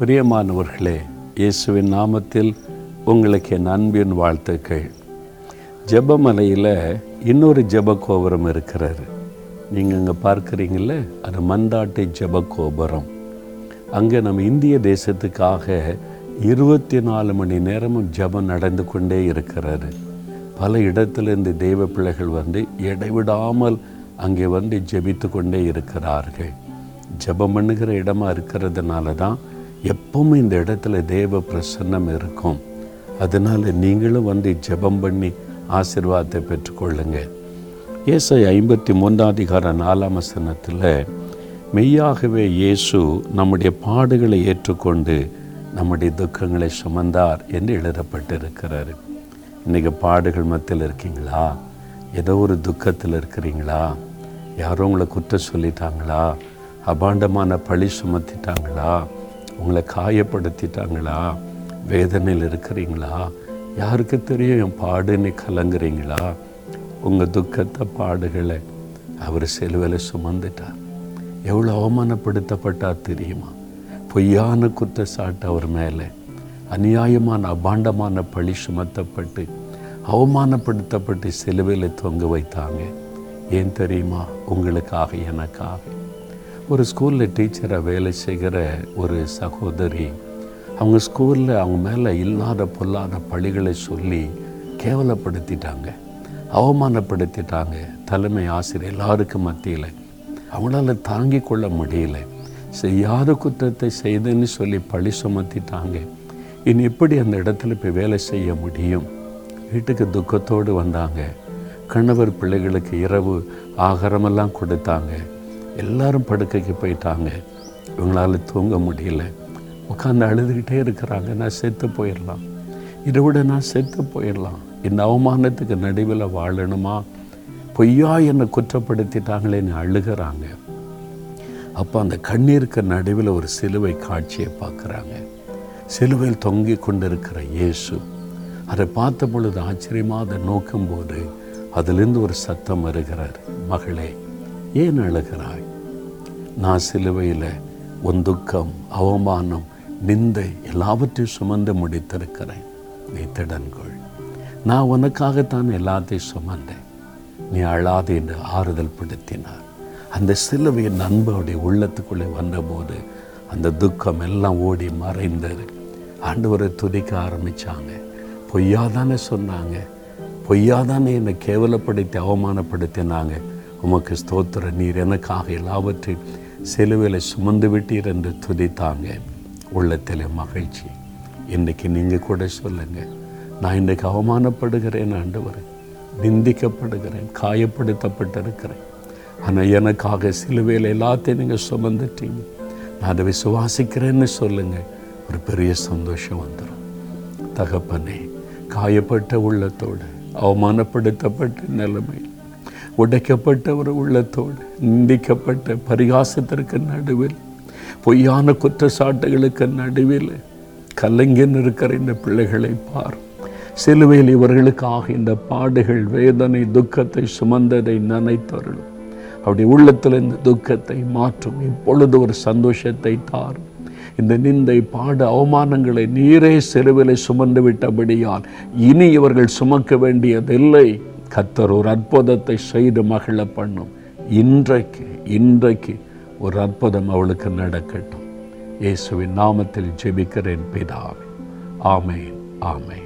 பிரியமானவர்களே இயேசுவின் நாமத்தில் உங்களுக்கு என் அன்பின் வாழ்த்துக்கள். ஜெபமலையில் இன்னொரு ஜெப கோபுரம் இருக்கிறாரு நீங்கள் அங்கே பார்க்குறீங்கள அது மந்தாட்டை ஜெப கோபுரம் அங்கே நம்ம இந்திய தேசத்துக்காக இருபத்தி நாலு மணி நேரமும் ஜெபம் நடந்து கொண்டே இருக்கிறாரு பல இடத்துலேருந்து தெய்வ பிள்ளைகள் வந்து இடைவிடாமல் அங்கே வந்து ஜெபித்து கொண்டே இருக்கிறார்கள். ஜபம் பண்ணுகிற இடமா இருக்கிறதுனால தான் எப்பவும் இந்த இடத்துல தேவ பிரசன்னம் இருக்கும். அதனால் நீங்களும் வந்து ஜெபம் பண்ணி ஆசிர்வாதத்தை பெற்றுக்கொள்ளுங்க. ஏசை ஐம்பத்தி மூன்றாம் அதிகார நாலாம் வசனத்தில் மெய்யாகவே இயேசு நம்முடைய பாடுகளை ஏற்றுக்கொண்டு நம்முடைய துக்கங்களை சுமந்தார் என்று எழுதப்பட்டிருக்கிறார். இன்றைக்கி பாடுகள் மத்தியில் இருக்கீங்களா? ஏதோ ஒரு துக்கத்தில் இருக்கிறீங்களா? யாரோ உங்களை குற்றம் சொல்லிட்டாங்களா? அபாண்டமான பழி சுமத்திட்டாங்களா? உங்களை காயப்படுத்திட்டாங்களா? வேதனையில் இருக்கிறீங்களா? யாருக்கு தெரியும் என் பாடுன்னு கலங்குறீங்களா? உங்கள் துக்கத்தை பாடுகளை அவர் செலுவில் சுமந்துட்டார். எவ்வளோ அவமானப்படுத்தப்பட்டார் தெரியுமா? பொய்யான குற்றச்சாட்டு அவர் மேலே அநியாயமான அபாண்டமான பழி சுமத்தப்பட்டு அவமானப்படுத்தப்பட்டு சிலுவையில் தொங்க வைத்தாங்க. ஏன் தெரியுமா? உங்களுக்காக எனக்காக. ஒரு ஸ்கூலில் டீச்சராக வேலை செய்கிற ஒரு சகோதரி அவங்க ஸ்கூலில் அவங்க மேலே இல்லாத பொல்லாத பழிகளை சொல்லி கேவலப்படுத்திட்டாங்க அவமானப்படுத்திட்டாங்க தலைமை ஆசிரியர் எல்லாருக்கும் மத்தியில். அவங்களால தாங்கி கொள்ள முடியல. செய்யாத குற்றத்தை செய்தேன்னு சொல்லி பழி சுமத்திட்டாங்க. இனி எப்படி அந்த இடத்துல போய் வேலை செய்ய முடியும்? வீட்டுக்கு துக்கத்தோடு வந்தாங்க. கணவர் பிள்ளைகளுக்கு இரவு ஆகாரமெல்லாம் கொடுத்தாங்க. எல்லாரும் படுக்கைக்கு போயிட்டாங்க. இவங்களால தூங்க முடியல. உட்காந்து அழுதுகிட்டே இருக்கிறாங்க. நான் செத்து போயிடலாம். இதை விட நான் செத்து போயிடலாம். இந்த அவமானத்துக்கு நடுவில் வாழணுமா? பொய்யா என்னை குற்றப்படுத்திட்டாங்களேன்னு அழுகிறாங்க. அப்போ அந்த கண்ணீருக்கு நடுவில் ஒரு சிலுவை காட்சியை பார்க்குறாங்க. சிலுவையில் தொங்கி கொண்டிருக்கிற இயேசு. அதை பார்த்த பொழுது ஆச்சரியமாக அதை நோக்கும்போது அதிலிருந்து ஒரு சத்தம் வருகிறார். மகளே ஏன் அழுகிறார் நான் சிலுவையில் உன் துக்கம் அவமானம் நிந்தை எல்லாவற்றையும் சுமந்து முடித்திருக்கிறேன். நீ திடன்கொள். நான் உனக்காகத்தான் எல்லாத்தையும் சுமந்தேன். நீ அழாது என்று ஆறுதல் படுத்தினார். அந்த சிலுவையின் அன்போடைய உள்ளத்துக்குள்ளே வந்தபோது அந்த துக்கம் எல்லாம் ஓடி மறைந்தது. ஆண்டவரை துதிக்க ஆரம்பித்தாங்க பொய்யாதானே சொன்னாங்க. பொய்யாதானே என்னை கேவலப்படுத்தி அவமானப்படுத்தினாங்க. உமக்கு ஸ்தோத்திர நீர் எனக்காக எல்லாவற்றையும் சிலுவையில் சுமந்து விட்டீர் என்று துதித்தாங்க. உள்ளத்தில் மகிழ்ச்சி. இன்றைக்கி நீங்கள் கூட சொல்லுங்கள் நான் இன்றைக்கு அவமானப்படுகிறேன் ஆண்டவர். நிந்திக்கப்படுகிறேன் காயப்படுத்தப்பட்டிருக்கிறேன். ஆனால் எனக்காக சிலுவையில் எல்லாத்தையும் நீங்கள் சுமந்துட்டீங்க. நான் அதை விசுவாசிக்கிறேன்னு சொல்லுங்கள் ஒரு பெரிய சந்தோஷம் வந்துடும் தகப்பனே காயப்பட்ட உள்ளத்தோடு அவமானப்படுத்தப்பட்ட நிலைமை உடைக்கப்பட்ட ஒரு உள்ளத்தோடு நிந்திக்கப்பட்ட பரிகாசத்திற்கு நடுவில் பொய்யான குற்றச்சாட்டுகளுக்கு நடுவில் கலைஞன் இருக்கிற இந்த பிள்ளைகளை பார். சிலுவையில் இவர்களுக்காக இந்த பாடுகள் வேதனை துக்கத்தை சுமந்ததை நினைத்தருளும். அப்படி உள்ளத்தில் இந்த துக்கத்தை மாற்றும். இப்பொழுது ஒரு சந்தோஷத்தை தாரும் இந்த நிந்தை பாடு அவமானங்களை நீரே சிறுவிலை சுமந்து விட்டபடியால் இனி இவர்கள் சுமக்க வேண்டியதில்லை. கத்தர் ஒரு அற்புதத்தை செய்து மகிழ பண்ணும். இன்றைக்கு இன்றைக்கு ஒரு அற்புதம் அவளுக்கு நடக்கட்டும். இயேசுவின் நாமத்தில் ஜெபிக்கிறேன் பிதாவே. ஆமேன் ஆமேன்.